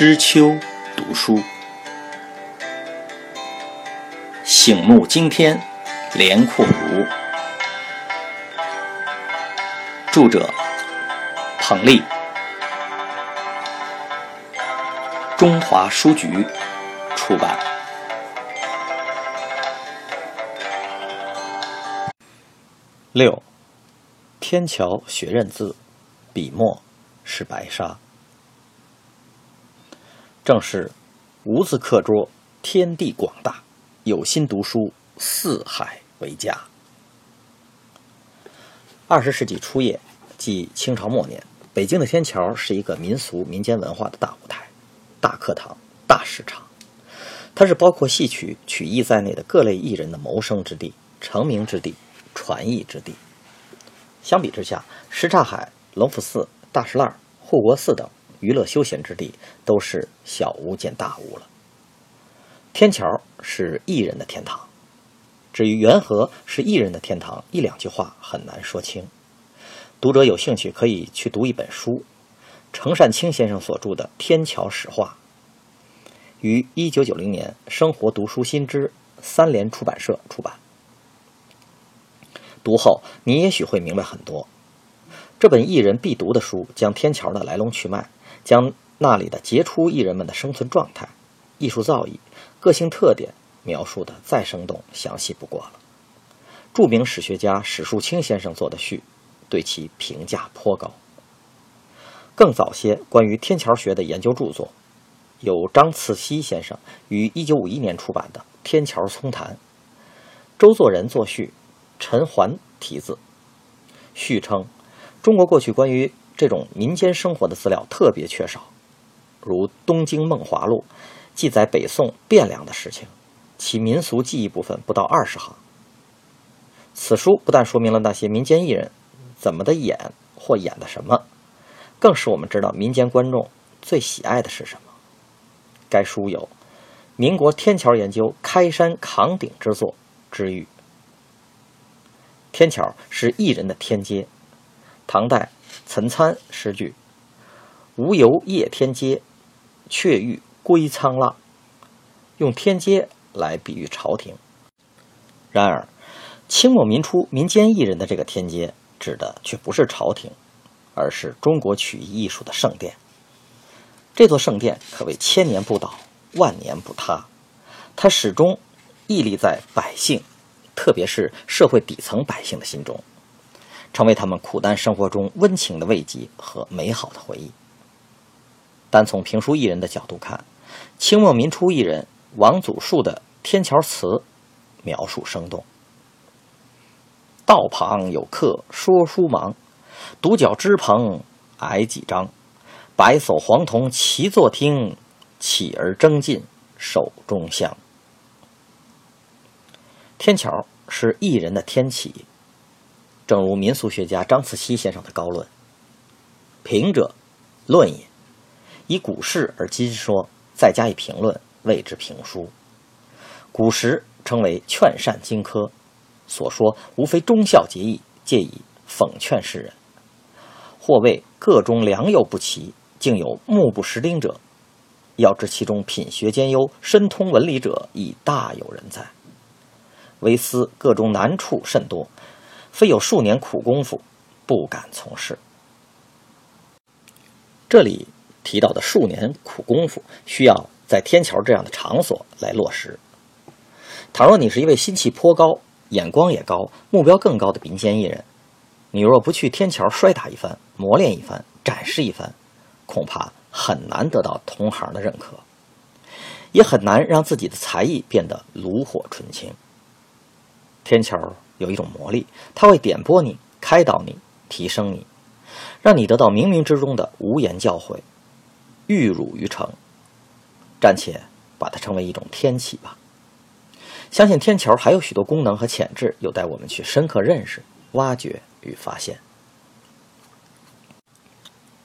知秋读书，醒目惊天，连阔如。著者：彭丽，中华书局出版。六，天桥学认字，笔墨是白沙。正是无字课桌，天地广大，有心读书，四海为家。二十世纪初叶，即清朝末年，北京的天桥是一个民俗民间文化的大舞台、大课堂、大市场。它是包括戏曲、曲艺在内的各类艺人的谋生之地、成名之地、传艺之地。相比之下，什刹海、隆福寺、大石栏、护国寺等。娱乐休闲之地都是小巫见大巫了。天桥是艺人的天堂，至于缘何是艺人的天堂，一两句话很难说清。读者有兴趣可以去读一本书，程善清先生所著的《天桥史话》，于一九九零年生活读书新知三联出版社出版。读后你也许会明白很多。这本艺人必读的书，将天桥的来龙去脉。将那里的杰出艺人们的生存状态、艺术造诣、个性特点描述的再生动详细不过了。著名史学家史树清先生做的序，对其评价颇高。更早些关于天桥学的研究著作，有张次溪先生于1951年出版的《天桥丛谈》，周作人作序，陈桓题字。序称：中国过去关于这种民间生活的资料特别缺少，如《东京梦华录》记载北宋汴梁的事情，其民俗记忆部分不到二十行。此书不但说明了那些民间艺人怎么的演或演的什么，更使我们知道民间观众最喜爱的是什么。该书有“民国天桥研究开山扛鼎之作”之誉。天桥是艺人的天阶，唐代。岑参诗句：“无由夜天阶，却欲归沧浪。”用天阶来比喻朝廷。然而，清末民初民间艺人的这个天阶，指的却不是朝廷，而是中国曲艺艺术的圣殿。这座圣殿可谓千年不倒，万年不塌。它始终屹立在百姓，特别是社会底层百姓的心中。成为他们苦难生活中温情的慰藉和美好的回忆。单从评书艺人的角度看，清末民初艺人王祖树的《天桥词》描述生动。道旁有客说书忙，独角支棚矮几张，白叟黄童齐坐听，起而争进手中香。天桥是艺人的天启。正如民俗学家张次溪先生的高论：“评者，论也。以古事而今说，再加以评论，谓之评书。古时称为劝善经科，所说无非忠孝节义，借以讽劝世人。或谓各中良莠不齐，竟有目不识丁者。要知其中品学兼优、深通文理者，亦大有人在。为思各中难处甚多。”非有数年苦功夫，不敢从事。这里提到的数年苦功夫，需要在天桥这样的场所来落实。倘若你是一位心气颇高、眼光也高、目标更高的民间艺人，你若不去天桥摔打一番、磨练一番、展示一番，恐怕很难得到同行的认可，也很难让自己的才艺变得炉火纯青。天桥。有一种魔力，它会点拨你、开导你、提升你，让你得到冥冥之中的无言教诲，玉汝于成。暂且把它称为一种天启吧。相信天桥还有许多功能和潜质，有待我们去深刻认识、挖掘与发现。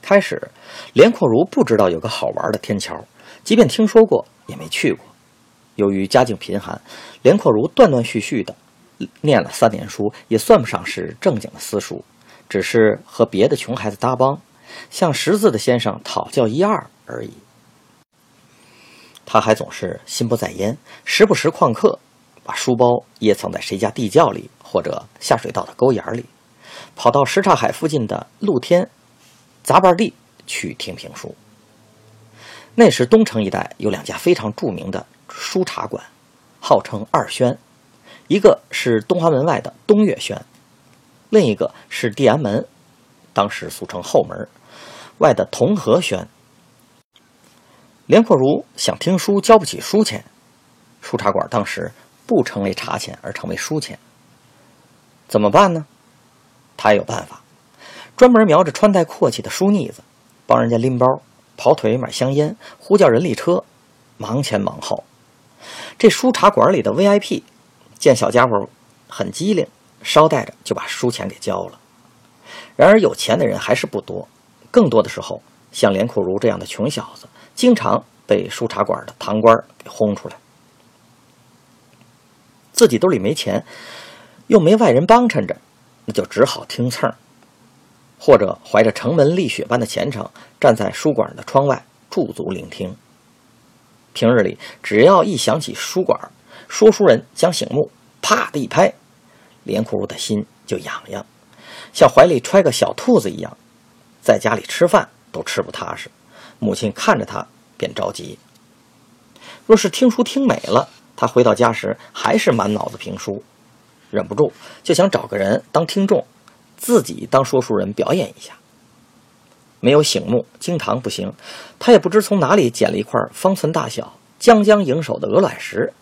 开始，连阔如不知道有个好玩的天桥，即便听说过，也没去过。由于家境贫寒，连阔如断断续续的。念了三年书，也算不上是正经的私塾，只是和别的穷孩子搭帮，向识字的先生讨教一二而已。他还总是心不在焉，时不时旷课，把书包掖藏在谁家地窖里或者下水道的沟眼里，跑到什刹海附近的露天杂拌地去听评书。那时东城一带有两家非常著名的书茶馆，号称二轩，一个是东华门外的东岳轩，另一个是地安门，当时俗称后门外的同和轩。连阔如想听书，交不起书钱。书茶馆当时不成为茶钱，而成为书钱。怎么办呢？他有办法，专门瞄着穿戴阔气的书腻子，帮人家拎包、跑腿、买香烟、呼叫人力车，忙前忙后。这书茶馆里的 VIP 见小家伙很机灵，捎带着就把书钱给交了。然而有钱的人还是不多，更多的时候，像连阔如这样的穷小子。经常被书茶馆的堂官给轰出来，自己兜里没钱，又没外人帮衬着，那就只好听蹭儿，或者怀着城门立雪般的虔诚，站在书馆的窗外驻足聆听。平日里，只要一想起书馆，说书人将醒目，啪的一拍，连库如的心就痒痒，像怀里揣个小兔子一样，在家里吃饭都吃不踏实。母亲看着他，便着急。若是听书听美了，他回到家时还是满脑子评书，忍不住就想找个人当听众，自己当说书人表演一下。没有醒目，经堂不行，他也不知从哪里捡了一块方寸大小、将将营手的鹅卵石，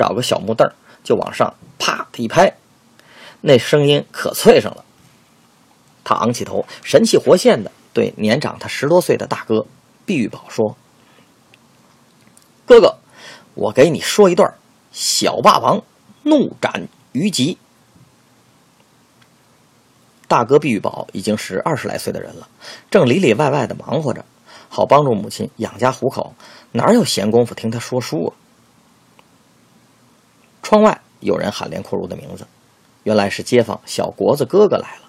找个小木凳就往上啪的一拍，那声音可脆上了。他昂起头，神气活现的。对年长他十多岁的大哥毕玉宝说：“哥哥，我给你说一段小霸王怒斩虞姬。”大哥毕玉宝已经是二十来岁的人了，正里里外外的忙活着，好帮助母亲养家糊口，哪有闲工夫听他说书啊？窗外有人喊连阔如的名字，原来是街坊小国子哥哥来了。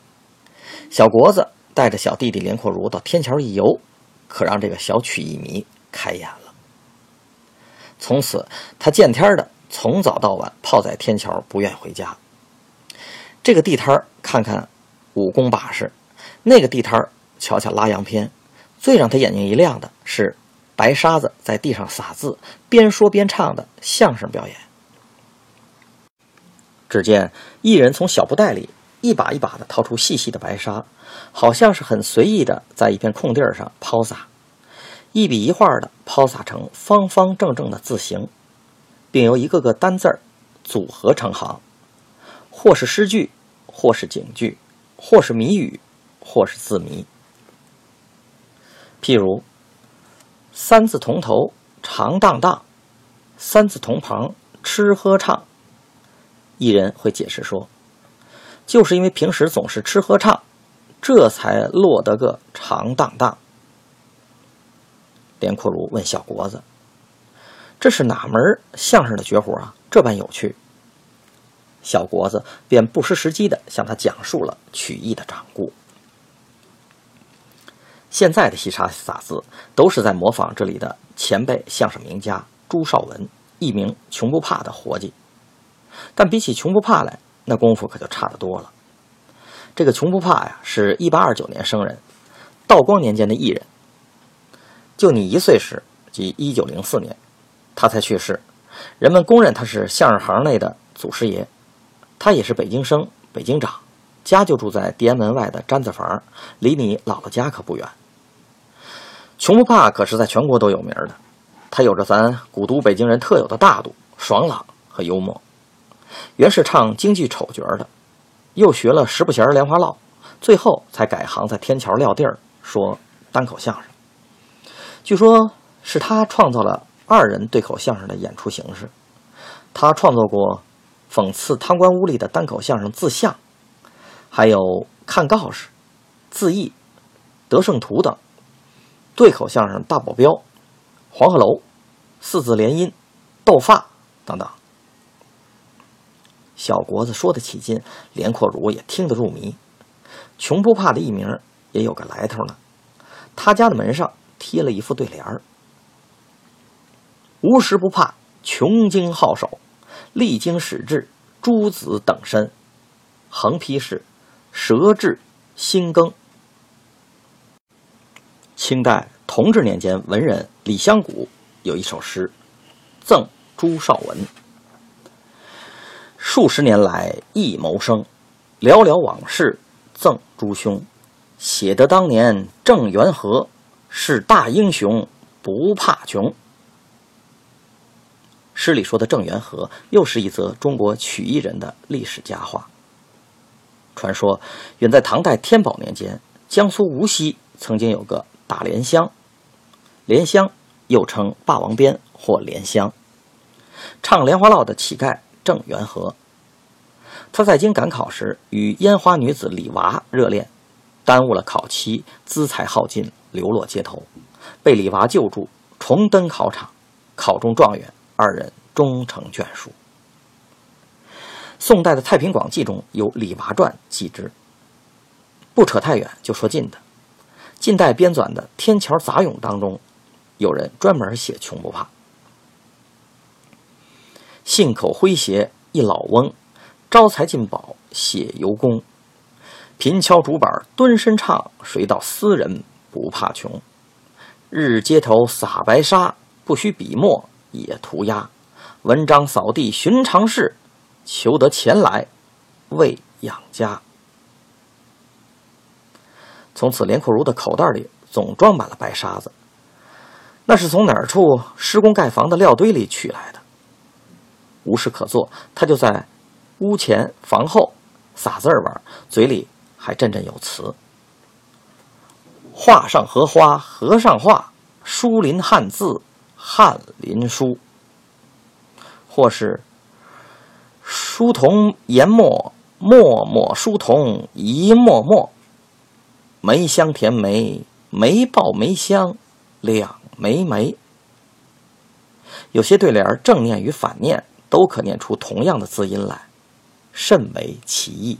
小国子。带着小弟弟连阔如到天桥一游，可让这个小曲艺迷开眼了。从此，他见天的从早到晚泡在天桥，不愿回家。这个地摊看看武功把式，那个地摊瞧瞧拉洋片，最让他眼睛一亮的是白沙子在地上撒字，边说边唱的相声表演。只见一人从小布袋里一把一把的掏出细细的白沙。好像是很随意的在一片空地上抛洒，一笔一画的抛洒成方方正正的字形，并由一个个单字儿组合成行，或是诗句，或是警句，或是谜语，或是字谜。譬如“三字同头长荡荡，三字同旁吃喝唱”，一人会解释说，就是因为平时总是吃喝唱。这才落得个长荡荡。连阔如问小国子：“这是哪门相声的绝活啊？这般有趣。”小国子便不失时机的向他讲述了曲艺的掌故。现在的西沙撒字都是在模仿这里的前辈相声名家朱绍文，一名穷不怕的活计。但比起穷不怕来，那功夫可就差得多了。这个穷不怕呀，是一八二九年生人，道光年间的艺人。就你一岁时，即一九零四年，他才去世，人们公认他是相声行内的祖师爷。他也是北京生，北京长，家就住在地安门外的毡子房，离你姥姥家可不远。穷不怕可是在全国都有名的，他有着咱古都北京人特有的大度、爽朗和幽默。原是唱京剧丑角的。又学了十不弦莲花落，最后才改行在天桥撂地儿说单口相声。据说是他创造了二人对口相声的演出形式。他创作过讽刺贪官污吏的单口相声《自相》，还有看告示、自缢、得胜图等对口相声《大保镖》、黄鹤楼、四字联音、斗发等等。小国子说得起劲，连阔如也听得入迷。穷不怕的艺名也有个来头呢。他家的门上贴了一副对联儿：“无时不怕，穷经好手，历经史志，诸子等身。横批是“舌质心耕”。清代同治年间，文人李香谷有一首诗，赠朱绍文：“数十年来一谋生，寥寥往事赠诸兄。写得当年郑元和，是大英雄不怕穷。”诗里说的郑元和，又是一则中国曲艺人的历史佳话。传说，远在唐代天宝年间，江苏无锡曾经有个打莲香，莲香又称霸王鞭或莲香，唱莲花落的乞丐郑元和。他在京赶考时，与烟花女子李娃热恋，耽误了考期，资财耗尽，流落街头，被李娃救助，重登考场，考中状元。二人终成眷属。宋代的《太平广记》中有李娃传记之。不扯太远，就说近的。近代编纂的《天桥杂咏》当中，有人专门写穷不怕。信口诙谐一老翁，招财进宝写尤公。贫敲竹板蹲身唱，谁道斯人不怕穷？日街头撒白沙，不须笔墨。也涂鸦，文章扫地寻常事，求得钱来为养家。从此，连阔如的口袋里总装满了白沙子，那是从哪儿处施工盖房的料堆里取来的。无事可做，他就在屋前房后撒字儿玩，嘴里还振振有词：“画上荷花，荷上画，书临汉字。”翰林书，或是书童研墨，墨墨书童一墨墨，梅香甜梅，梅爆梅香，两梅梅。有些对联正念与反念都可念出同样的字音来，甚为奇异。